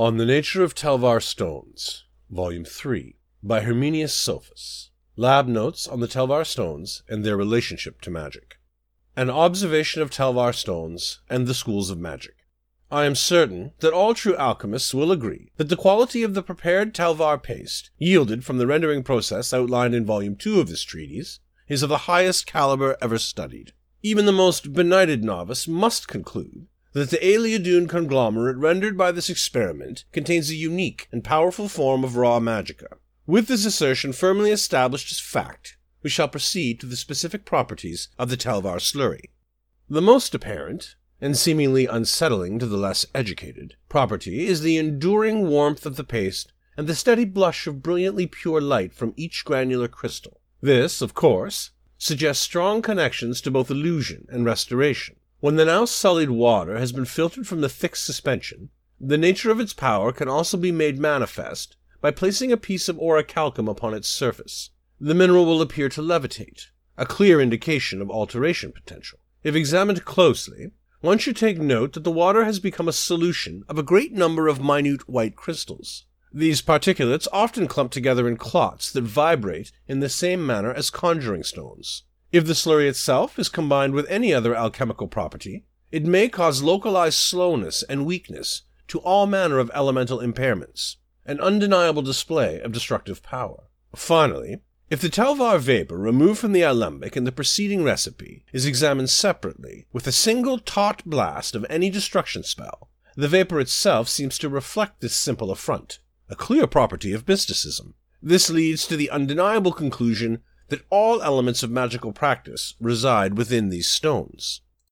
On the Nature of Telvar Stones, Volume 3, by Herminius Sophus. Lab Notes on the Telvar Stones and their relationship to magic. An observation of Telvar Stones and the schools of magic. I am certain that all true alchemists will agree that the quality of the prepared Telvar paste, yielded from the rendering process outlined in Volume 2 of this treatise, is of the highest caliber ever studied. Even the most benighted novice must conclude that the Ayleidun conglomerate rendered by this experiment contains a unique and powerful form of raw magicka. With this assertion firmly established as fact, we shall proceed to the specific properties of the Telvar slurry. The most apparent, and seemingly unsettling to the less educated, property is the enduring warmth of the paste and the steady blush of brilliantly pure light from each granular crystal. This, of course, suggests strong connections to both illusion and restoration. When the now sullied water has been filtered from the thick suspension, the nature of its power can also be made manifest by placing a piece of orichalcum upon its surface. The mineral will appear to levitate, a clear indication of alteration potential. If examined closely, one should take note that the water has become a solution of a great number of minute white crystals. These particulates often clump together in clots that vibrate in the same manner as conjuring stones. If the slurry itself is combined with any other alchemical property, it may cause localized slowness and weakness to all manner of elemental impairments, an undeniable display of destructive power. Finally, if the Telvar vapor removed from the alembic in the preceding recipe is examined separately with a single taut blast of any destruction spell, the vapor itself seems to reflect this simple affront, a clear property of mysticism. This leads to the undeniable conclusion that all elements of magical practice reside within these stones.